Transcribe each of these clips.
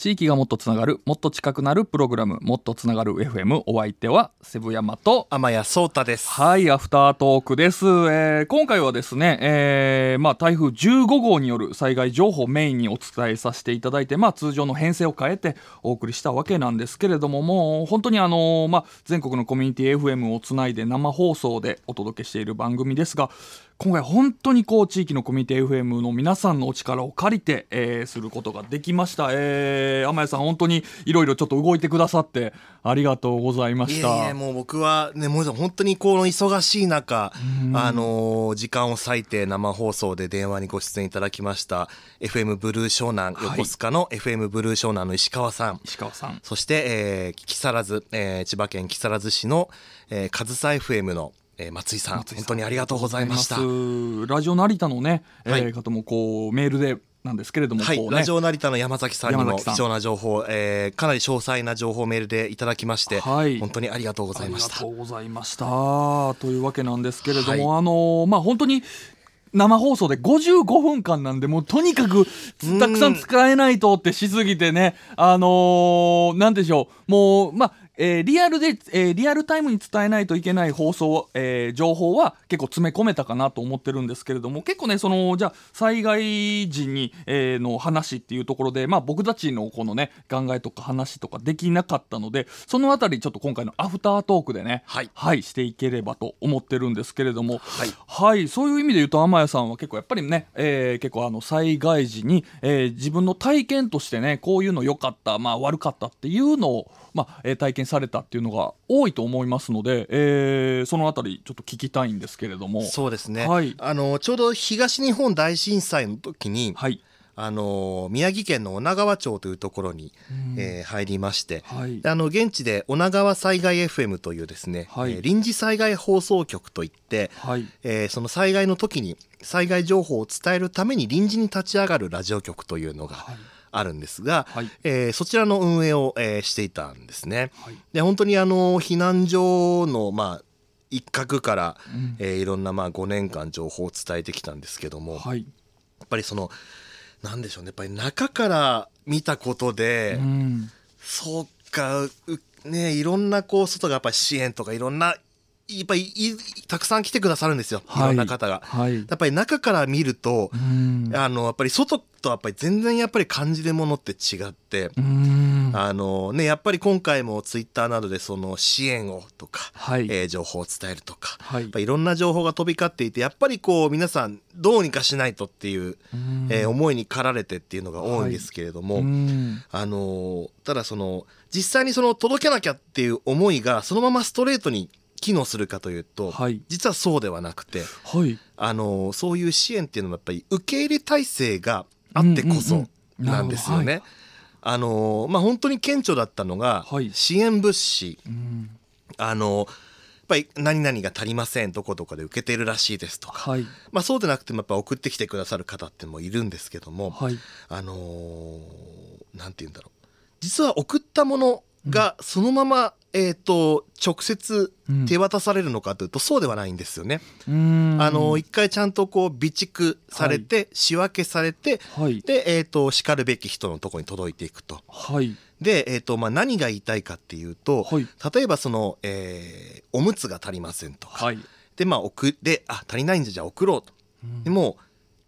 地域がもっとつながるもっと近くなるプログラムもっとつながる FM お相手はセブ山と天谷壮太です。はいアフタートークです、えー今回はですね、えーまあ、台風15号による災害情報をメインにお伝えさせていただいて、まあ、通常の編成を変えてお送りしたわけなんですけれどももう本当にあのーまあ、全国のコミュニティ FM をつないで生放送でお届けしている番組ですが今回本当にこう地域のコミュニティ FM の皆さんのお力を借りて、えーすることができました、えー、天谷さん本当にいろいろちょっと動いてくださってありがとうございました。えもう僕はねもう本当にこの忙しい中あのー時間を割いて生放送で電話にご出演いただきました FM ブルー湘南はい。横須賀の FM ブルー湘南の石川さん、石川さん。そして、えー木更津、えー千葉県木更津市の、えー、上総 FM の、えー松井さん本当にありがとうございました。ラジオ成田のね、えーはい方もこうメールでなんですけれども、はい、ね。ラジオ成田の山崎さんにも貴重な情報、えーかなり詳細な情報をメールでいただきまして、はい。本当にありがとうございました。ありがとうございました。というわけなんですけれども、はあのーまあ本当に生放送で55分間なんでもうとにかくうん。たくさん使えないとってしすぎてねあのーなんでしょう。もうまあえーリアルで、えーリアルタイムに伝えないといけない放送、えー情報は結構詰め込めたかなと思ってるんですけれども結構ねそのじゃあ災害時に、えーの話っていうところで、まあ、僕たちのこのね考えとか話とかできなかったのでそのあたりちょっと今回のアフタートークでねはい。していければと思ってるんですけれどもはい。はい、そういう意味で言うと天谷さんは結構やっぱりね、えー結構あの災害時に、えー自分の体験としてねこういうの良かった、まあ、悪かったっていうのを、まあえー体験されたっていうのが多いと思いますので、えーそのあたりちょっと聞きたいんですけれども。そうですね、はい。あのちょうど東日本大震災の時に、はい、あの宮城県の女川町というところに、えー入りまして、はい。であの現地で女川災害 FM というですね、はい。えー臨時災害放送局といって、はい。えーその災害の時に災害情報を伝えるために臨時に立ち上がるラジオ局というのがはいあるんですが、はい。えーそちらの運営を、えーしていたんですね。はい。で本当にあの避難所のまあ一角から、うん。えーいろんなまあ5年間情報を伝えてきたんですけども、やはい。っぱりそのなんでしょうね。やっぱり中から見たことで、うん。そうかうねいろんなこう外がやっぱり支援とかいろんないっぱいいたくさん来てくださるんですよ、い、ろんな方が。はい。やっぱり中から見るとう、ん。あのやっぱり外とやっぱり全然やっぱり感じるものって違って、うん。あのねやっぱり今回もツイッターなどでその支援をとか、はい。えー情報を伝えるとか、はい。やっぱりいろんな情報が飛び交っていてやっぱりこう皆さんどうにかしないとっていう、うん。えー思いに駆られてっていうのが多いんですけれども、うん。あのーただその実際にその届けなきゃっていう思いがそのままストレートに機能するかというと、はい。実はそうではなくて、はい。あのーそういう支援っていうのもやっぱり受け入れ体制があってこそなんですよね。あのーまあ本当に顕著だったのが、はい。支援物資。うん。あのーやっぱり何々が足りませんどこどこで受けているらしいですとか、はい。まあ、そうでなくてもやっぱ送ってきてくださる方ってもいるんですけども、はい。あのーなんて言うんだろう。実は送ったものがそのまま、えー、と直接うん。手渡されるのかというと、そうではないんですよね。うん。あの一回ちゃんとこう備蓄されて、仕分けされてはい。で、えー、としかるべき人のところに届いていくと。はい。で、えーとまあ、何が言いたいかっていうと、はい。例えばその、えーおむつが足りませんとか、はい。でまあ送であ足りないんじゃじゃあ送ろうと。でも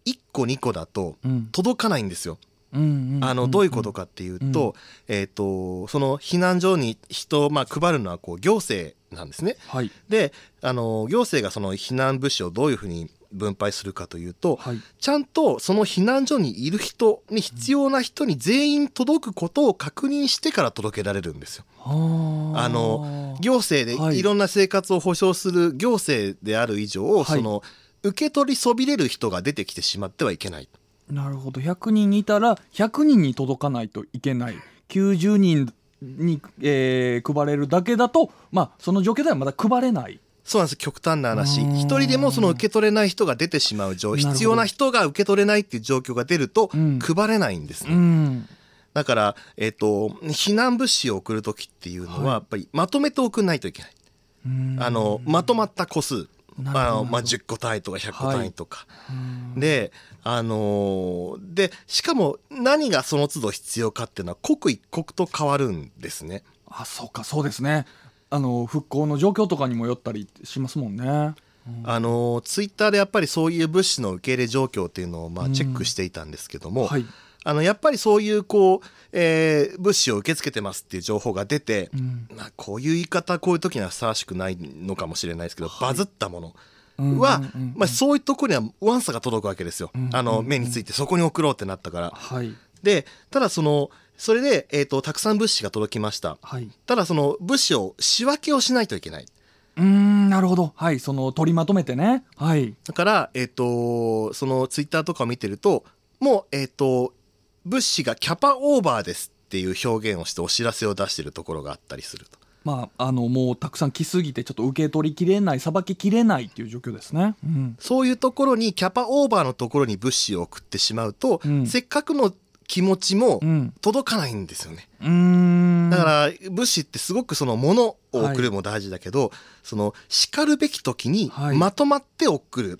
1個2個だとうん。届かないんですよ。うんんあのどういうことかっていうと,、えー、とその避難所に人をまあ配るのはこう行政なんですね。はい。であの行政がその避難物資をどういうふうに分配するかというと、はい。ちゃんとその避難所にいる人に必要な人に全員届くことを確認してから届けられるんですよ。ああの行政はい。でいろんな生活を保障する行政である以上、はい。その受け取りそびれる人が出てきてしまってはいけない。なるほど。100人いたら100人に届かないといけない。90人に、えー配れるだけだとまあその状況ではまだ配れない。そうなんです。極端な話。うん。一人でもその受け取れない人が出てしまう状必要な人が受け取れないっていう状況が出るとうん。配れないんですね、うん。だから、えっと避難物資を送る時っていうのははい。やっぱりまとめて送らないといけない、うん。あのまとまった個数。なるほど。あのまあ、10個単位とか100個単位とか、うん。であのーでしかも何がその都度必要かっていうのは刻一刻と変わるんですね。あそうかそうですね。あの復興の状況とかにもよったりしますもんね。あのツイッターでやっぱりそういう物資の受け入れ状況っていうのをまあチェックしていたんですけども、はい、あのやっぱりそういうこう、えー物資を受け付けてますっていう情報が出て、うん。まあ、こういう言い方こういう時にはふさわしくないのかもしれないですけど、はい。バズったもの。うんは、まあ、そういうところにはワンサが届くわけですよ、うんあの目についてそこに送ろうってなったから。はい。でただそのそれで、えー、とたくさん物資が届きました。はい。ただその物資を仕分けをしないといけない。うーんなるほど。はい。その取りまとめてね。はい。だから、えっ、と、そのツイッターとかを見てると、もう、えっ、と、物資がキャパオーバーですっていう表現をしてお知らせを出してるところがあったりすると。まああのもうたくさん来すぎてちょっと受け取りきれないさばききれないっていう状況ですね。うん。そういうところに、キャパオーバーのところに物資を送ってしまうと、うん。せっかくの気持ちもうん。届かないんですよね。うーん。だから、物資ってすごくその物を送るも大事だけど、その、叱るべき時にはい。まとまって送る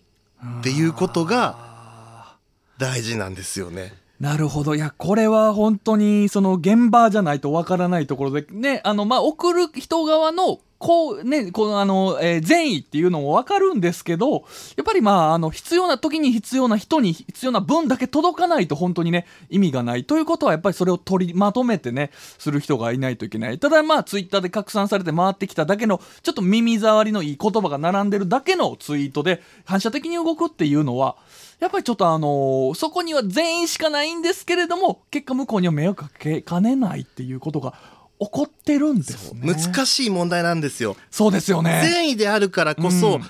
っていうことがあ大事なんですよね。ーなるほど。いやこれは本当にその現場じゃないとわからないところでねあのまあ送る人側のこうねこのあの、えー善意っていうのもわかるんですけどやっぱりまああの必要な時に必要な人に必要な分だけ届かないと本当にね意味がないということはやっぱりそれを取りまとめてねする人がいないといけない。ただまあツイッターで拡散されて回ってきただけのちょっと耳障りのいい言葉が並んでるだけのツイートで反射的に動くっていうのはやっぱりちょっとあのーそこには善意しかないんですけれども結果向こうには迷惑かけかねないっていうことが起こってるんですね。難しい問題なんですよ。そうですよね。善意であるからこそ、うん。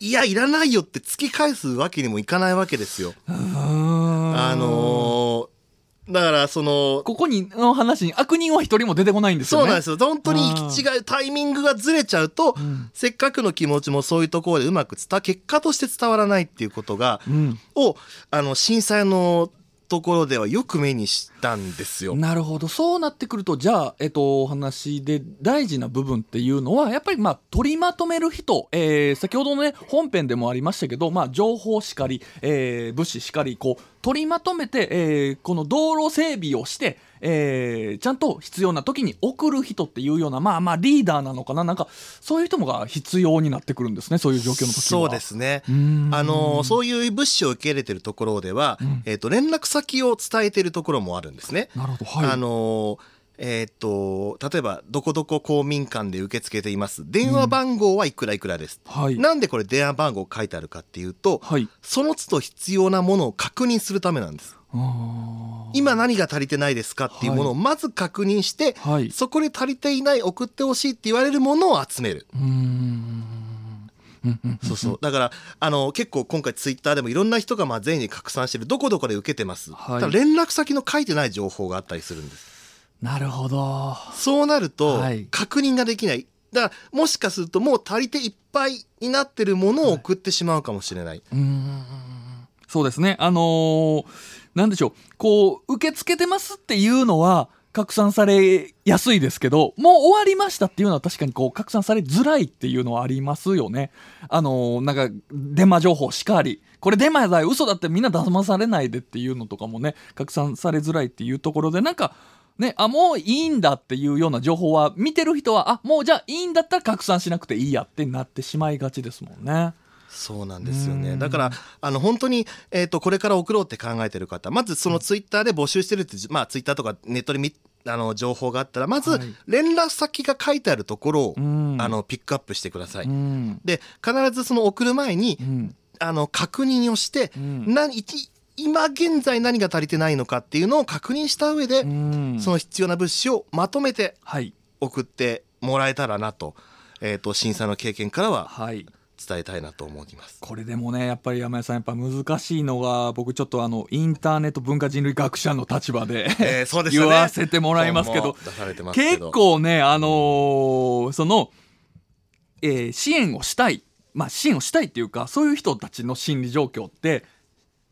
いやいらないよって突き返すわけにもいかないわけですよ。あのーだからそのここにの話に悪人は一人も出てこないんですよね。そうなんですよ。本当に行き違いタイミングがずれちゃうと、ん。せっかくの気持ちもそういうところでうまく伝わ結果として伝わらないっていうことが、うん。をあの震災のところではよく目にしたんですよ。なるほどそうなってくるとじゃあ、えっと、お話で大事な部分っていうのはやっぱりまあ取りまとめる人、えー先ほどのね本編でもありましたけど、まあ、情報しかり、えー物資しかりこう取りまとめて、えーこの道路整備をして、えーちゃんと必要な時に送る人っていうようなまあまあリーダーなのかななんかそういう人もが必要になってくるんですねそういう状況の時は。そうですね。あのそういう物資を受け入れてるところでは、んえっ、と連絡先を伝えてるところもあるんですね。なるほどはいあのえっ、と例えばどこどこ公民館で受け付けています。電話番号はいくらいくらです、はい。なんでこれ電話番号書いてあるかっていうと、はい。その都度必要なものを確認するためなんです。今何が足りてないですかっていうものをまず確認して、はい。そこに足りていない送ってほしいって言われるものを集める、うーん。うんうんそうそう。だからあの結構今回ツイッターでもいろんな人がまあ全員に拡散してるどこどこで受けてます、はい。連絡先の書いてない情報があったりするんですなるほどそうなるとはい確認ができない、だからもしかするともう足りていっぱいになってるものを送ってしまうかもしれない、うーんそうですね。あのーなんでしょう。こう、受け付けてますっていうのは、拡散されやすいですけど、もう終わりましたっていうのは確かにこう、拡散されづらいっていうのはありますよね。あのーなんか、デマ情報しかり。これデマだよ、嘘だってみんな騙されないでっていうのとかもね、拡散されづらいっていうところで、なんか、ね、あ、もういいんだっていうような情報は、見てる人は、あ、もうじゃあいいんだったら拡散しなくていいやってなってしまいがちですもんね。そうなんですようんねだからあの本当に、えー、とこれから送ろうって考えてる方まずそのツイッターで募集してるって、まあ、ツイッターとかネットで見あの情報があったらまずはい連絡先が書いてあるところを、うんあのピックアップしてください。うん。で必ずその送る前に、うん。あの確認をして、うん何一今現在何が足りてないのかっていうのを確認した上で、うんその必要な物資をまとめてはい。送ってもらえたらなと,、えー、と審査の経験からははい。伝えたいなと思います。これでもね、やっぱり山谷さん、やっぱ難しいのが、僕ちょっとあの、インターネット文化人類学者の立場で、えーそうですよね言わせてもらいますけど結ど構ね、あのーその、えー支援をしたい、まあ支援をしたいっていうか、そういう人たちの心理状況って、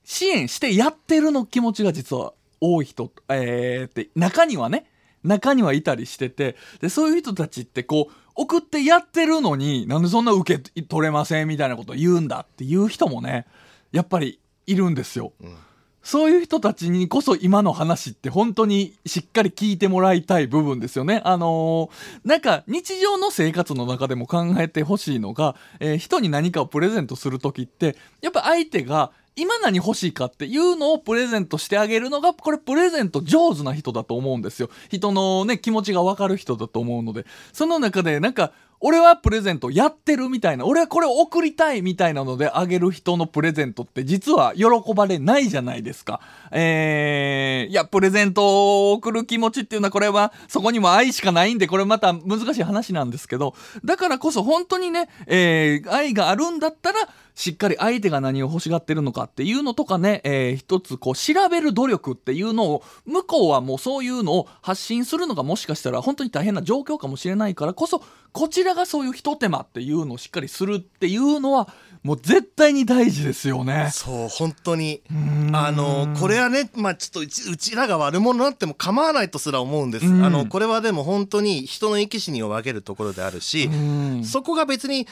支援してやってるの気持ちが実は多い人、えーって、中にはね、中にはいたりしてて、で、そういう人たちってこう、送ってやってるのになんでそんな受け取れませんみたいなこと言うんだっていう人もねやっぱりいるんですよ。うんそういう人たちにこそ今の話って本当にしっかり聞いてもらいたい部分ですよね。あのーなんか日常の生活の中でも考えてほしいのが、えー人に何かをプレゼントする時ってやっぱ相手が今何欲しいかっていうのをプレゼントしてあげるのがこれプレゼント上手な人だと思うんですよ。人のね気持ちがわかる人だと思うのでその中でなんか俺はプレゼントやってるみたいな俺はこれを送りたいみたいなのであげる人のプレゼントって実は喜ばれないじゃないですか。えー、いやプレゼントを送る気持ちっていうのはこれはそこにも愛しかないんでこれまた難しい話なんですけどだからこそ本当にね、えー愛があるんだったらしっかり相手が何を欲しがってるのかっていうのとかね、えー一つこう調べる努力っていうのを向こうはもうそういうのを発信するのがもしかしたら本当に大変な状況かもしれないからこそこちらがそういうひと手間っていうのをしっかりするっていうのはもう絶対に大事ですよね。そう本当に。ん。あのこれはねまあちょっとうちうちらが悪者になっても構わないとすら思うんです、うん。あのこれはでも本当に人の生き死にを分けるところであるし、うん。そこが別に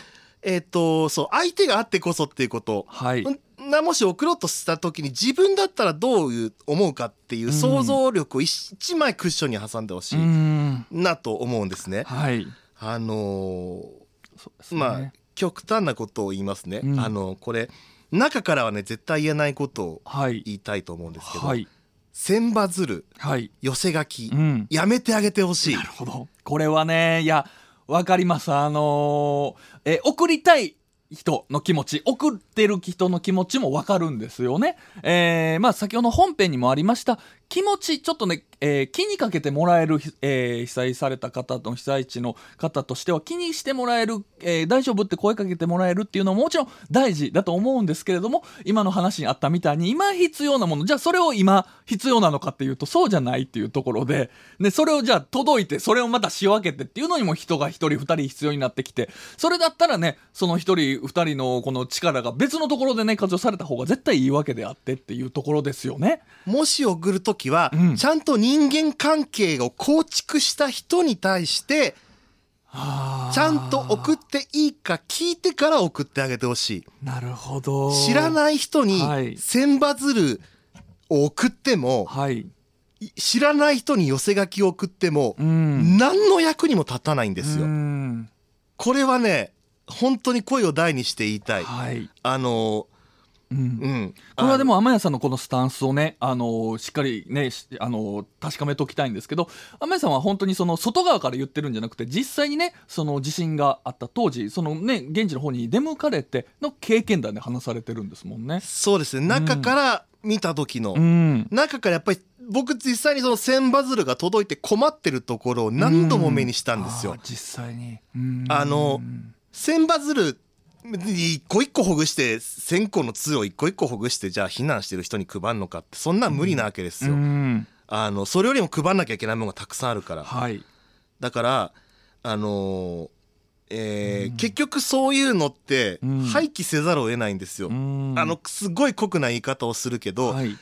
えっ、とそう相手があってこそっていうこと。はい、なもし送ろうとした時に自分だったらどういう思うかっていう想像力を一一枚クッションに挟んでほしういん。なと思うんですね。はい。あのーね。まあ極端なことを言いますね。うん。あのこれ中からはね絶対言えないことをはい。言いたいと思うんですけど、はい。千羽鶴はい。寄せ書き、うん。やめてあげてほしい。なるほど。これはね、いや、わかります。あのーえ、送りたい人の気持ち、送ってる人の気持ちもわかるんですよね。えーまあ先ほど本編にもありました、気持ち、ちょっとね、えー気にかけてもらえる、えー被災された方の被災地の方としては気にしてもらえる、えー大丈夫って声かけてもらえるっていうのももちろん大事だと思うんですけれども、今の話にあったみたいに今必要なもの、じゃあそれを今必要なのかっていうとそうじゃないっていうところで、ね、それをじゃあ届いて、それをまた仕分けてっていうのにも人が一人二人必要になってきて、それだったらね、その一人二人のこの力が別のところでね、活用された方が絶対いいわけであってっていうところですよね。もし送る時は、うんちゃんと人間関係を構築した人に対してちゃんと送っていいか聞いてから送ってあげてほしいなるほど。知らい。ない人にはい千羽鶴を送ってもはい。い知らない人に寄せ書きを送ってもうん。何の役にも立たないんですうよんこれはね本当に声を大にして言いたいはい。あのうんうんこれはでも天谷さんのこのスタンスをね、あのしっかりね、しあの確かめておきたいんですけど、天谷さんは本当にその外側から言ってるんじゃなくて、実際にね、その地震があった当時、そのね、現地の方に出向かれての経験談で話されてるんですもんね。そうですね中から見た時の、うん。中からやっぱり僕実際にその千羽鶴が届いて困ってるところを何度も目にしたんですよ。実際に。うんあの千羽鶴一個一個ほぐして1,000個の鶴を一個一個ほぐしてじゃあ避難してる人に配るのかってそんなん無理なわけですうよ。ん。あのそれよりも配んなきゃいけないものがたくさんあるから。はい。だからあのーえー結局そういうのってうん廃棄せざるを得ないんですよ。うんあのすごい酷な言い方をするけど、はい。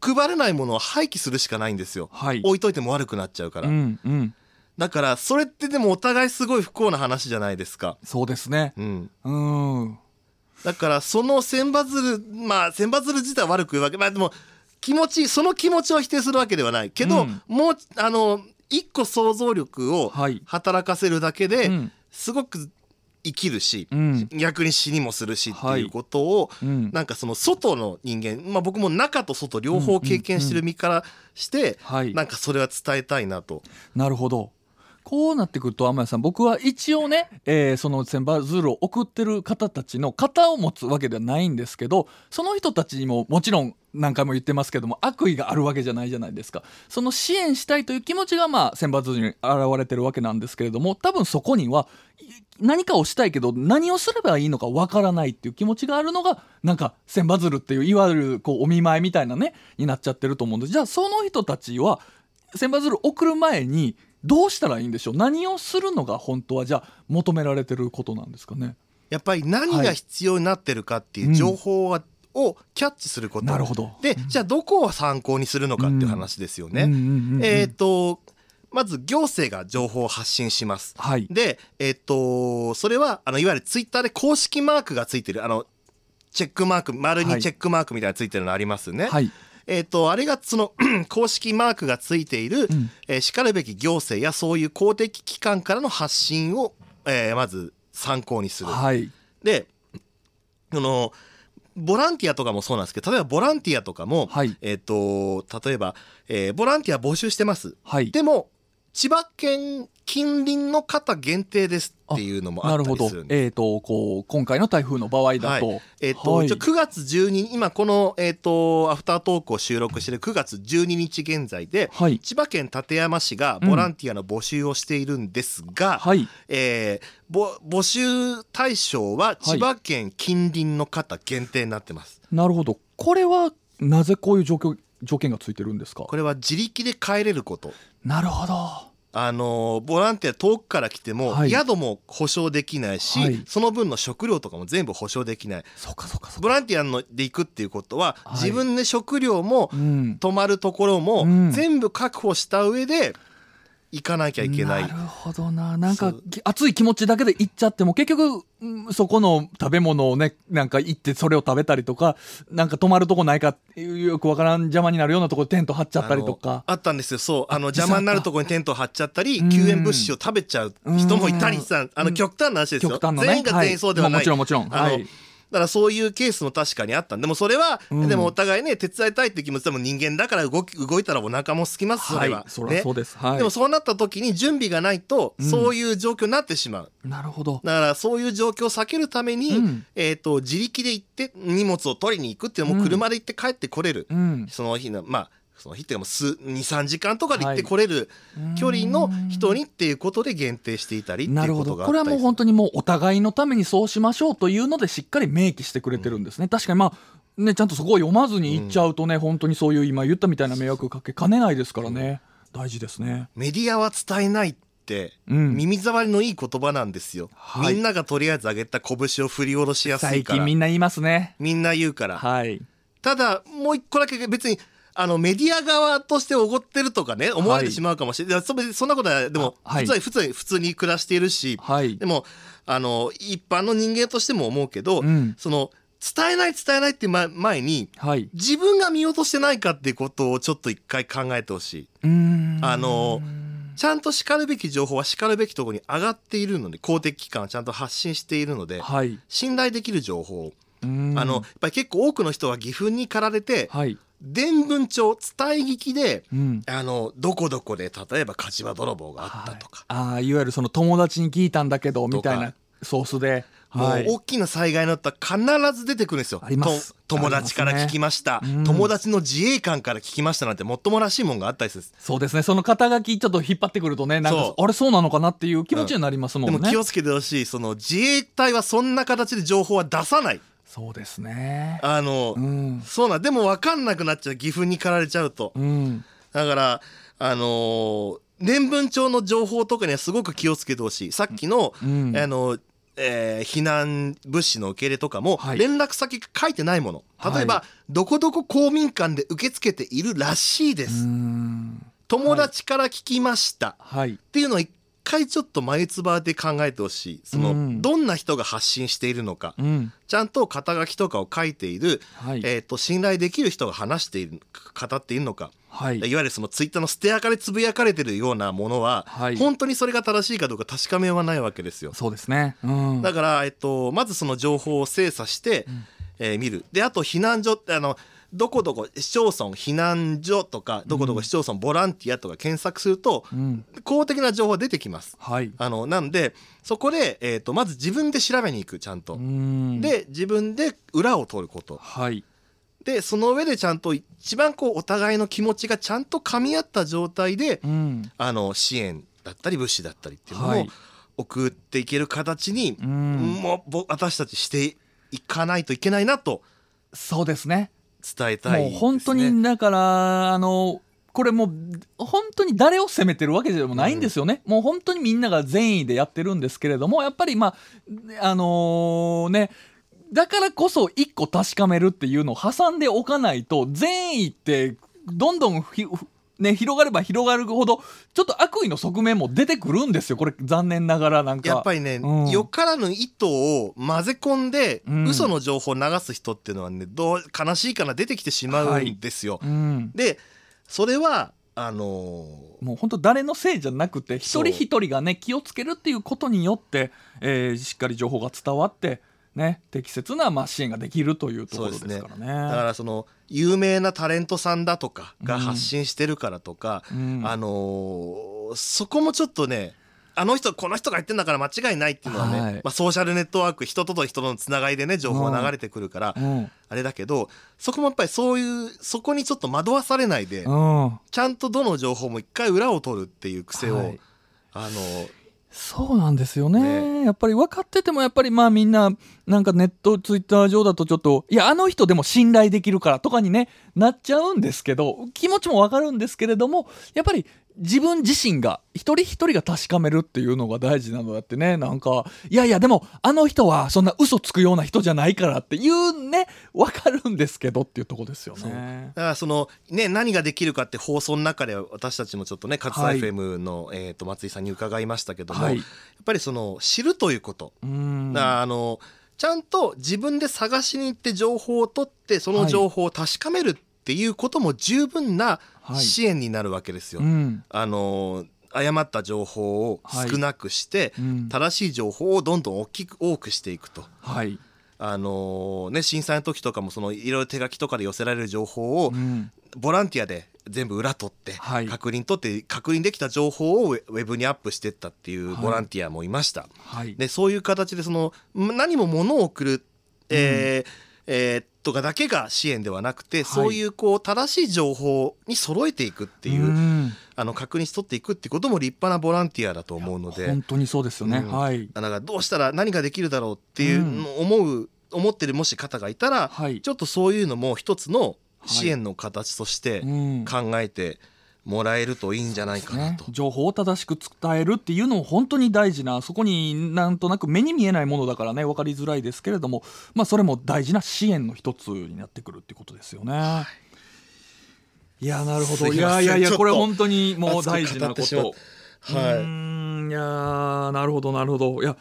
配れないものは廃棄するしかないんですよ。はい。置いといても悪くなっちゃうから、うん。うん。だからそれってでもお互いすごい不幸な話じゃないですか、そうですね。うん、うん。だからその千羽鶴まあ千羽鶴自体は悪く言うわけまあでも気持ちその気持ちを否定するわけではないけど、うんもうあの一個想像力をはい働かせるだけで、うんすごく生きるし、うん。逆に死にもするしってはいいうことを、うん。なんかその外の人間、まあ、僕も中と外両方経験してる身からして、はい。なんかそれは伝えたいなと。なるほど。こうなってくると天谷さん僕は一応ね、えーその千羽鶴を送ってる方たちの型を持つわけではないんですけどその人たちにももちろん何回も言ってますけども悪意があるわけじゃないじゃないですか。その支援したいという気持ちがまあ千羽鶴に現れてるわけなんですけれども多分そこにはい何かをしたいけど何をすればいいのかわからないっていう気持ちがあるのがなんか千羽鶴っていういわゆるこうお見舞いみたいなねになっちゃってると思うんです。じゃあその人たちは千羽鶴送る前にどうしたらいいんでしょう？何をするのが本当はじゃあ求められてることなんですかね？やっぱり何が必要になってるかっていう情報は、をキャッチすること。なるほど。でじゃあどこを参考にするのかっていう話ですよね。うんうんうんうん。えっ、とまず行政が情報を発信します。はい。で、えっと、それは、あの、いわゆるツイッターで公式マークがついてる、あの、チェックマーク、丸はい。にチェックマークみたいなのついてるのありますよね。はいえっと、あれがその 公式マークがついている、んえーしかるべき行政やそういう公的機関からの発信を、えーまず参考にする。はいで、その、ボランティアとかもそうなんですけど、例えばボランティアとかも、はいえっ、と、例えば、えーボランティア募集してます。はいでも、千葉県近隣の方限定ですっていうのもあったりするんです。えっ、とこう今回の台風の場合だと、はい。えっ、と、はい。一応9月12日、今この、えっ、と、アフタートークを収録している9月12日現在で、はい。千葉県館山市がボランティアの募集をしているんですが、はい。えーぼ募集対象は千葉県近隣の方限定になってます。なるほど。これはなぜこういう状況条件がついてるんですか？これは自力で帰れること。なるほど。あのーボランティア遠くから来ても、はい。宿も保証できないし、はい。その分の食料とかも全部保証できない。そうかそうかそうか。ボランティアので行くっていうことは、はい。自分で食料も、うん。泊まるところも、うん。全部確保した上で行かなきゃいけない。なるほどな。なんか熱い気持ちだけで行っちゃっても結局うんそこの食べ物をねなんか行ってそれを食べたりとかなんか泊まるとこないかよくわからん邪魔になるようなところでテント張っちゃったりとか。あったんですよ。そう。あのあ邪魔になるところにテントを張っちゃったりうん救援物資を食べちゃう人もいたりさあのうん極端な話ですよ、極端なね。全員が全員そうではない、はい。まあもちろんもちろん。はいだからそういうケースも確かにあったんでもそれは、うん。でもお互いね手伝いたいって気持ちでも人間だから動き動いたらお腹も空きますそれは、はいそうです。はい。でもそうなった時に準備がないと、うん。そういう状況になってしまう。なるほど。だからそういう状況を避けるために、うん。えー、と自力で行って荷物を取りに行くっていうのもうん。車で行って帰ってこれる、うん。その日のまあその日っていうかもう数23時間とかで行ってはいこれる距離の人にっていうことで限定していたりっていうなるほことがあったりする。ど。これはもう本当にもうお互いのためにそうしましょうというのでしっかり明記してくれてるんですね、確かにまあねちゃんとそこを読まずに行っちゃうとね、本当にそういう今言ったみたいな迷惑かけかねないですからね、大事ですね。メディアは伝えないって、うん。耳障りのいい言葉なんですよ、はい。みんながとりあえず上げた拳を振り下ろしやすい最から。近みんな言いますねみんな言うから、はいただもう一個だけ別にあのメディア側としておごってるとかね思われてしまうかもしれない、いやそれそんなことはでも普通は普通に普通に暮らしているし、はい。でもあの一般の人間としても思うけど、うん。その伝えない伝えないって前前にはい。自分が見落としてないかっていうことをちょっと一回考えてほしい。あのちゃんとしかるべき情報はしかるべきところに上がっているので公的機関はちゃんと発信しているのではい。信頼できる情報あのやっぱり結構多くの人は義憤に駆られてはい。伝聞帳伝え聞きでうん。あのどこどこで例えば火事場泥棒があったとか、はい、ああいわゆるその友達に聞いたんだけどみたいなソースで。もうはい。大きな災害のったら必ず出てくるんですよ。あります。と友達から聞きました。ね。うん。友達の自衛官から聞きましたなんてもっともらしいもんがあったりする。そうですね。その肩書きちょっと引っ張ってくるとねなんかあれそうなのかなっていう気持ちになりますもんね、でも気をつけてほしい。その自衛隊はそんな形で情報は出さない。そうですね。あの、うん。そうなんでも分かんなくなっちゃう義憤に駆られちゃうと。うん。だからあのー年分帳の情報とかにはすごく気をつけてほしい。さっきの、うん。あのえー避難物資の受け入れとかも、はい。連絡先が書いてないもの。例えば、はどこどこ公民館で受け付けてい。るらしいでうす、ん友達から聞きました、はいっていうのを一回ちょっと眉唾で考えてほしい。その、うん。どんな人が発信しているのか、うん。ちゃんと肩書きとかを書いている、はい。えー、と信頼できる人が話している語っているのか、はい。いわゆるそのツイッターの捨てあかでつぶやかれてるようなものは、はい。本当にそれが正しいかどうか確かめようはないわけですよ。そうですね。うん。だから、えっと、まずその情報を精査して、えー見る。で、あと避難所って、あの、どこどこ市町村避難所とか、どこどこ市町村ボランティアとか検索すると、うん。公的な情報が出てきます。はい。あの、なんで、そこで、えっと、まず自分で調べに行く、ちゃんと。うん。で、自分で裏を取ること。はい。で、その上でちゃんと一番こう、お互いの気持ちがちゃんと噛み合った状態で、うん。あの、支援だったり物資だったりっていうのをはい。送っていける形に、うん。もうぼ私たちしていかないといけないなと。そうですね伝えたいね。もう本当にだからあのこれもう本当に誰を責めてるわけでもないんですよね、もう本当にみんなが善意でやってるんですけれどもやっぱりまああのねだからこそ一個確かめるっていうのを挟んでおかないと善意ってどんどんひね、広がれば広がるほど、ちょっと悪意の側面も出てくるんですよ。これ、残念ながら、なんか。やっぱりね、うんよからぬ意図を混ぜ込んで、うん嘘の情報を流す人っていうのはねどう悲しいかな出てきてしまうんですよ。うん。でそれはあのーもう本当誰のせいじゃなくて一人一人がね気をつけるっていうことによって、えーしっかり情報が伝わってね適切なまあ支援ができるというところですからね。だからその有名なタレントさんだとかが発信してるからとか、うん。あのーそこもちょっとねあの人この人が言ってんだから間違いないっていうのはね、はい。まあ、ソーシャルネットワーク人とと人とのつながりでね情報が流れてくるから、うん。あれだけどそこもやっぱりそういうそこにちょっと惑わされないで、うん、ちゃんとどの情報も一回裏を取るっていう癖を、はい。あのそうなんですよね。やっぱり分かっててもやっぱりまあみんななんかネットツイッター上だとちょっといやあの人でも信頼できるからとかにねなっちゃうんですけど気持ちも分かるんですけれどもやっぱり自分自身が一人一人が確かめるっていうのが大事なのだってね。なんかいやいやでもあの人はそんな嘘つくような人じゃないからっていうね分かるんですけどっていうとこですよね。だからそのね何ができるかって放送の中で私たちもちょっとね勝はい。田 FM の、えー、と松井さんに伺いましたけども、はい。やっぱりその知るということ、うん。あのちゃんと自分で探しに行って情報を取ってその情報を確かめるっていうことも十分なはい。支援になるわけですよ。うん。あの誤った情報を少なくして、うん。正しい情報をどんどん大きく多くしていくと。はい。あのね、震災の時とかもそのいろいろ手書きとかで寄せられる情報をうん。ボランティアで全部裏取って、はい。確認取って確認できた情報をウェブにアップしていったっていうはい。ボランティアもいました。はい。でそういう形でそのん何も物を送る、えーえーとかだけが支援ではなくて、そういうこう正しい情報に揃えていくっていう、ん。あの確認し取っていくってことも立派なボランティアだと思うので。本当にそうですよね、うん。はい。だからどうしたら何ができるだろうっていうのを思う、思ってるもし方がいたら、はい。ちょっとそういうのも一つの支援の形としてうん。考えてもらえるといいんじゃないかなね。と。、情報を正しく伝えるっていうのも本当に大事なそこになんとなく目に見えないものだからね分かりづらいですけれども、まあ、それも大事な支援の一つになってくるってことですよね。い、やなるほど。いやいやいやこれ本当にもう大事なこと。はい。うーんいやーなるほどなるほど。いや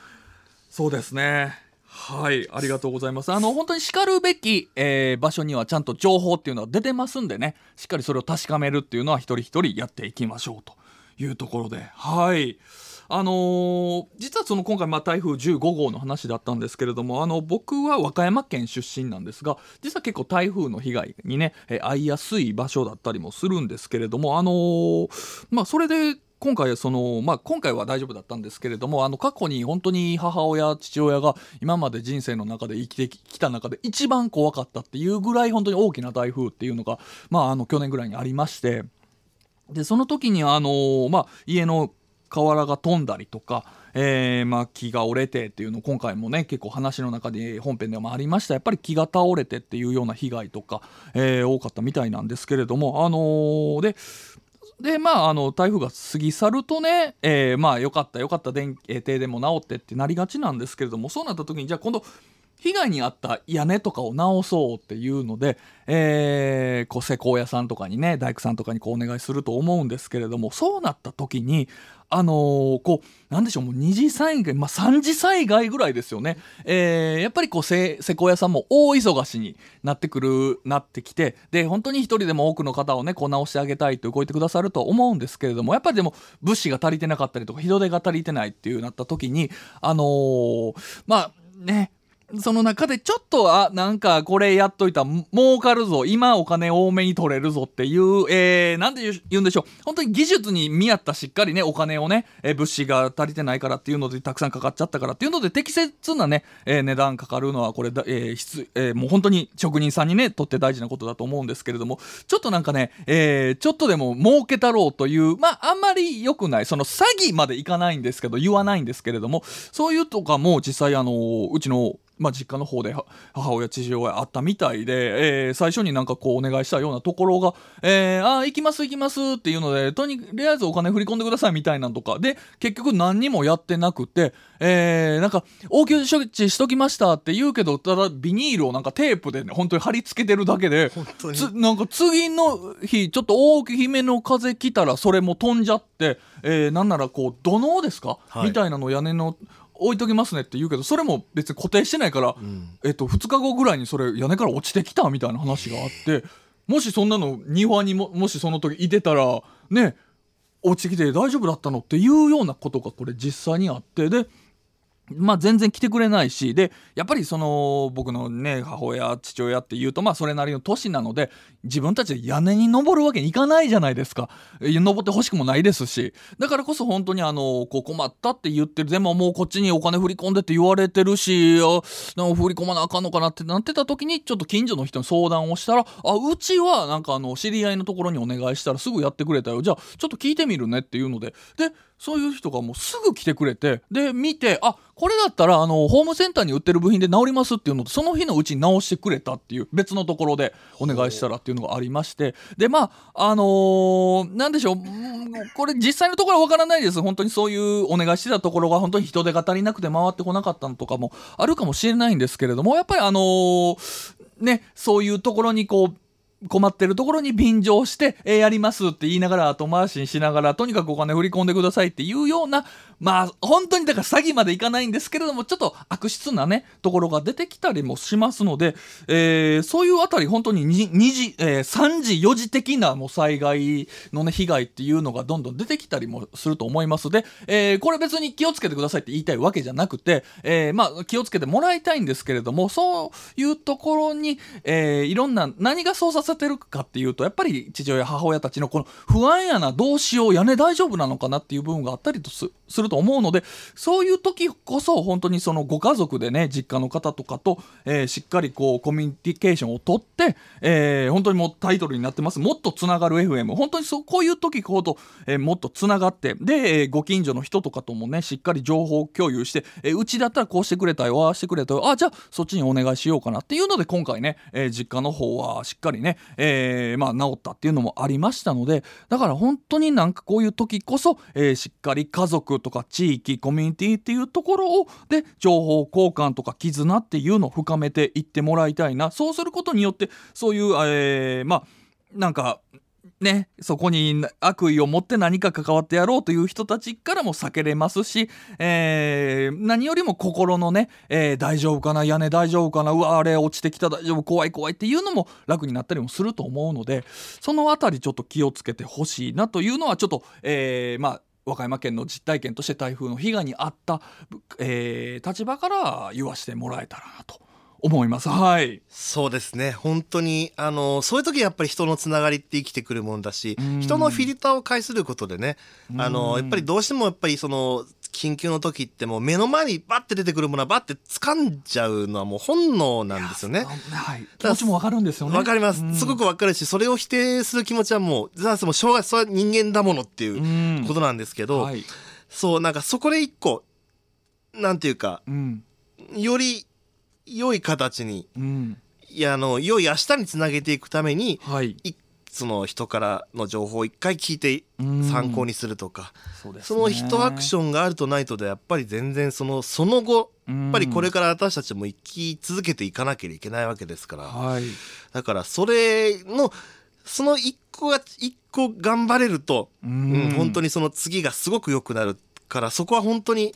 そうですねはいありがとうございます。あの本当にしかるべき、えー場所にはちゃんと情報っていうのは出てますんでね。しっかりそれを確かめるっていうのは一人一人やっていきましょうというところで。はい。あのー実はその今回まあ台風15号の話だったんですけれどもあの僕は和歌山県出身なんですが実は結構台風の被害にね、え遭いやすい場所だったりもするんですけれどもあのーまあそれで今回その、まあ、今回は大丈夫だったんですけれどもあの過去に本当に母親父親が今まで人生の中で生きてきた中で一番怖かったっていうぐらい本当に大きな台風っていうのが、まあ、あの去年ぐらいにありましてでその時にあの、まあ、家の瓦が飛んだりとか、えーまあ、木が折れてっていうの今回もね結構話の中で本編でもありました。やっぱり木が倒れてっていうような被害とか、えー多かったみたいなんですけれどもあのーででまああの台風が過ぎ去るとね、えーまあよかったよかった電、えー停電も治ってってなりがちなんですけれどもそうなった時にじゃあ今度被害に遭った屋根とかを直そうっていうので、えーこう施工屋さんとかにね大工さんとかにこうお願いすると思うんですけれどもそうなった時にあのーこうなんでしょうもう二次災害、まあ、三次災害ぐらいですよね、えーやっぱりこう施工屋さんも大忙しになってくるなってきてで本当に一人でも多くの方をねこう直してあげたいと動いてくださると思うんですけれどもやっぱりでも物資が足りてなかったりとか人手が足りてないっていうなった時にあのーまあねその中でちょっと、あ、なんかこれやっといた儲かるぞ、今お金多めに取れるぞっていう、えー、なんで言うんでしょう。本当に技術に見合ったしっかりね、お金をね、えー物資が足りてないからっていうのでたくさんかかっちゃったからっていうので適切なね、えー値段かかるのはこれだ、えー必えーもう本当に職人さんにね、とって大事なことだと思うんですけれども、ちょっとなんかね、えーちょっとでも儲けたろうという、まああんまり良くない、その詐欺までいかないんですけど、言わないんですけれども、そういうとかも実際あの、うちのまあ、実家の方で母親父親あったみたいで、えー、最初になんかこうお願いしたようなところが「えー、あ行きます行きます」っていうのでとりあえずお金振り込んでくださいみたいなんとか。で結局何にもやってなくて、えー、なんか応急処置しときましたって言うけどただビニールをなんかテープでね本当に貼り付けてるだけでなんか次の日ちょっと大きめの風来たらそれも飛んじゃって、えー、なんならこう土のうですか、はい、みたいなの屋根の置いときますねって言うけどそれも別に固定してないから、うん、えっと、2日後ぐらいにそれ屋根から落ちてきたみたいな話があってもしそんなの庭にももしその時いてたらね落ちてきて大丈夫だったの？っていうようなことがこれ実際にあってでまあ、全然来てくれないしでやっぱりその僕のね母親父親っていうとまあそれなりの年なので自分たちで屋根に登るわけにいかないじゃないですか。登ってほしくもないですし。だからこそ本当にあのこう困ったって言ってるでももうこっちにお金振り込んでって言われてるしあなんか振り込まなあかんのかなってなってた時にちょっと近所の人に相談をしたらあうちはなんかあの知り合いのところにお願いしたらすぐやってくれたよ。じゃあちょっと聞いてみるねっていうので。でそういう人がもうすぐ来てくれてで見てあこれだったらあのホームセンターに売ってる部品で治りますっていうのとその日のうちに直してくれたっていう別のところでお願いしたらっていうのがありまして。でまああのー、なんでしょうこれ実際のところは分からないです。本当にそういうお願いしてたところが本当に人手が足りなくて回ってこなかったのとかもあるかもしれないんですけれどもやっぱりあのー、ねそういうところにこう困ってるところに便乗して、えー、やりますって言いながら後回しにしながら、とにかくお金振り込んでくださいっていうような、まあ、本当にだから詐欺までいかないんですけれども、ちょっと悪質なね、ところが出てきたりもしますので、えー、そういうあたり本当に 2, 2時、えー、3時、4時的なもう災害のね、被害っていうのがどんどん出てきたりもすると思います。で、えー、これ別に気をつけてくださいって言いたいわけじゃなくて、えー、まあ、気をつけてもらいたいんですけれども、そういうところに、えー、いろんな、何が操作せてるかっていうとやっぱり父親母親たちのこの不安やなどうしよう屋根大丈夫なのかなっていう部分があったりとすると思うのでそういう時こそ本当にそのご家族でね実家の方とかと、えー、しっかりこうコミュニケーションをとって、えー、本当にもうタイトルになってます。もっとつながる FM 本当にそうこういう時ほど、えー、もっとつながってで、え、ご近所の人とかともねしっかり情報共有して、え、うちだったらこうしてくれたよああしてくれたよああじゃあそっちにお願いしようかなっていうので今回ね、え、実家の方はしっかりね、え、まあ、治ったっていうのもありましたのでだから本当になんかこういう時こそ、え、しっかり家族とか地域コミュニティっていうところをで情報交換とか絆っていうのを深めていってもらいたいな。そうすることによってそういう、えー、まあなんかね、そこに悪意を持って何か関わってやろうという人たちからも避けれますし、えー、何よりも心のね、えー、大丈夫かな屋根大丈夫かなうわあれ落ちてきた大丈夫怖い怖いっていうのも楽になったりもすると思うのでその辺りちょっと気をつけてほしいなというのはちょっと、えー、まあ和歌山県の実体験として台風の被害に遭った、えー、立場から言わしてもらえたらなと。思います。はい。そうですね。本当に、あの、そういう時やっぱり人のつながりって生きてくるもんだし、人のフィルターを介することでね、あの、やっぱりどうしてもやっぱりその、緊急の時ってもう目の前にバッて出てくるものはバッて掴んじゃうのはもう本能なんですよね。はい。気持ちもわかるんですよね。わかります。すごくわかるし、それを否定する気持ちはもう、ざもうしょうがそれは人間だものっていうことなんですけど、はい、そう、なんかそこで一個、なんていうか、うん、より良い形に、うん、いやあの良い明日につなげていくために、はい、その人からの情報を一回聞いて参考にするとか、そね、その一アクションがあるとないとでやっぱり全然そのその後やっぱりこれから私たちも生き続けていかなきゃいけないわけですから、はい、だからそれのその一個が一個頑張れると、うん、本当にその次がすごく良くなるからそこは本当に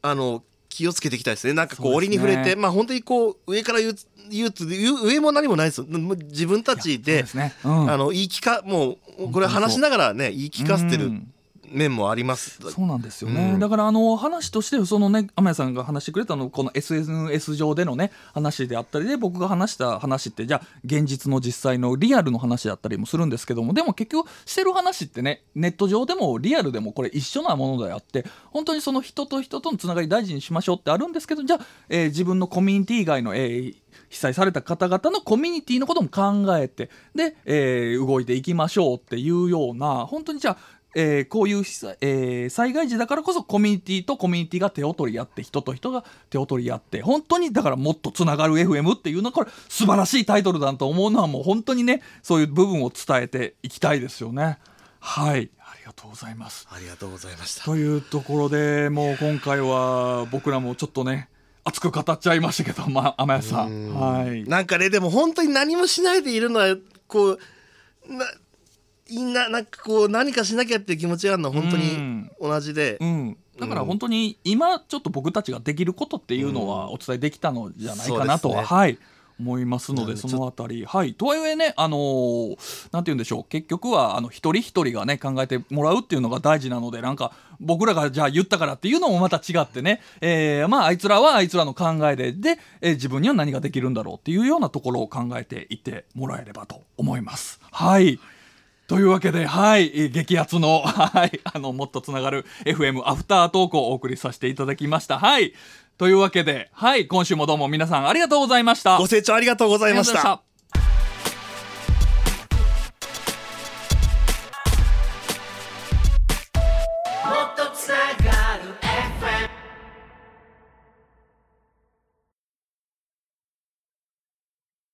あの気をつけていきたいですね。なんかこう折に触れて、ね、まあ本当にこう上から言う言うと上も何もないです。よ自分たちで、ね。うん、あの言い聞かもうこれ話しながらね言い聞かせてる面もあります。そうなんですよね、うん、だからあの話としてそのね天谷さんが話してくれたのこの SNS 上でのね話であったりで僕が話した話ってじゃあ現実の実際のリアルの話だったりもするんですけどもでも結局してる話ってねネット上でもリアルでもこれ一緒なものであって本当にその人と人とのつながり大事にしましょうってあるんですけどじゃあ、えー、自分のコミュニティ以外の、えー、被災された方々のコミュニティのことも考えてで、えー、動いていきましょうっていうような本当にじゃあえー、こういう、えー、災害時だからこそコミュニティとコミュニティが手を取り合って人と人が手を取り合って本当にだからもっとつながる FM っていうのはこれ素晴らしいタイトルだと思うのはもう本当にねそういう部分を伝えていきたいですよね。はいありがとうございます。ありがとうございました。というところでもう今回は僕らもちょっとね熱く語っちゃいましたけど、まあ、天谷さん。はい。なんかね、でも本当に何もしないでいるのは、こう、な、みんな、なんかこう、何かしなきゃっていう気持ちがあるのは本当に同じで。うん、うんだから本当に今ちょっと僕たちができることっていうのはお伝えできたのじゃないかなとは、うんね、はい思いますのでそのあたり。はい。とはいえねあのー、なんて言うんでしょう。結局はあの一人一人がね考えてもらうっていうのが大事なのでなんか僕らがじゃあ言ったからっていうのもまた違ってね、えー、まああいつらはあいつらの考えでで、えー、自分には何ができるんだろうっていうようなところを考えていってもらえればと思います。はいというわけで、はい、激アツの、はい、あの、もっとつながる FM アフタートークをお送りさせていただきました。はい。というわけで、はい、今週もどうも皆さんありがとうございました。ご清聴ありがとうございました。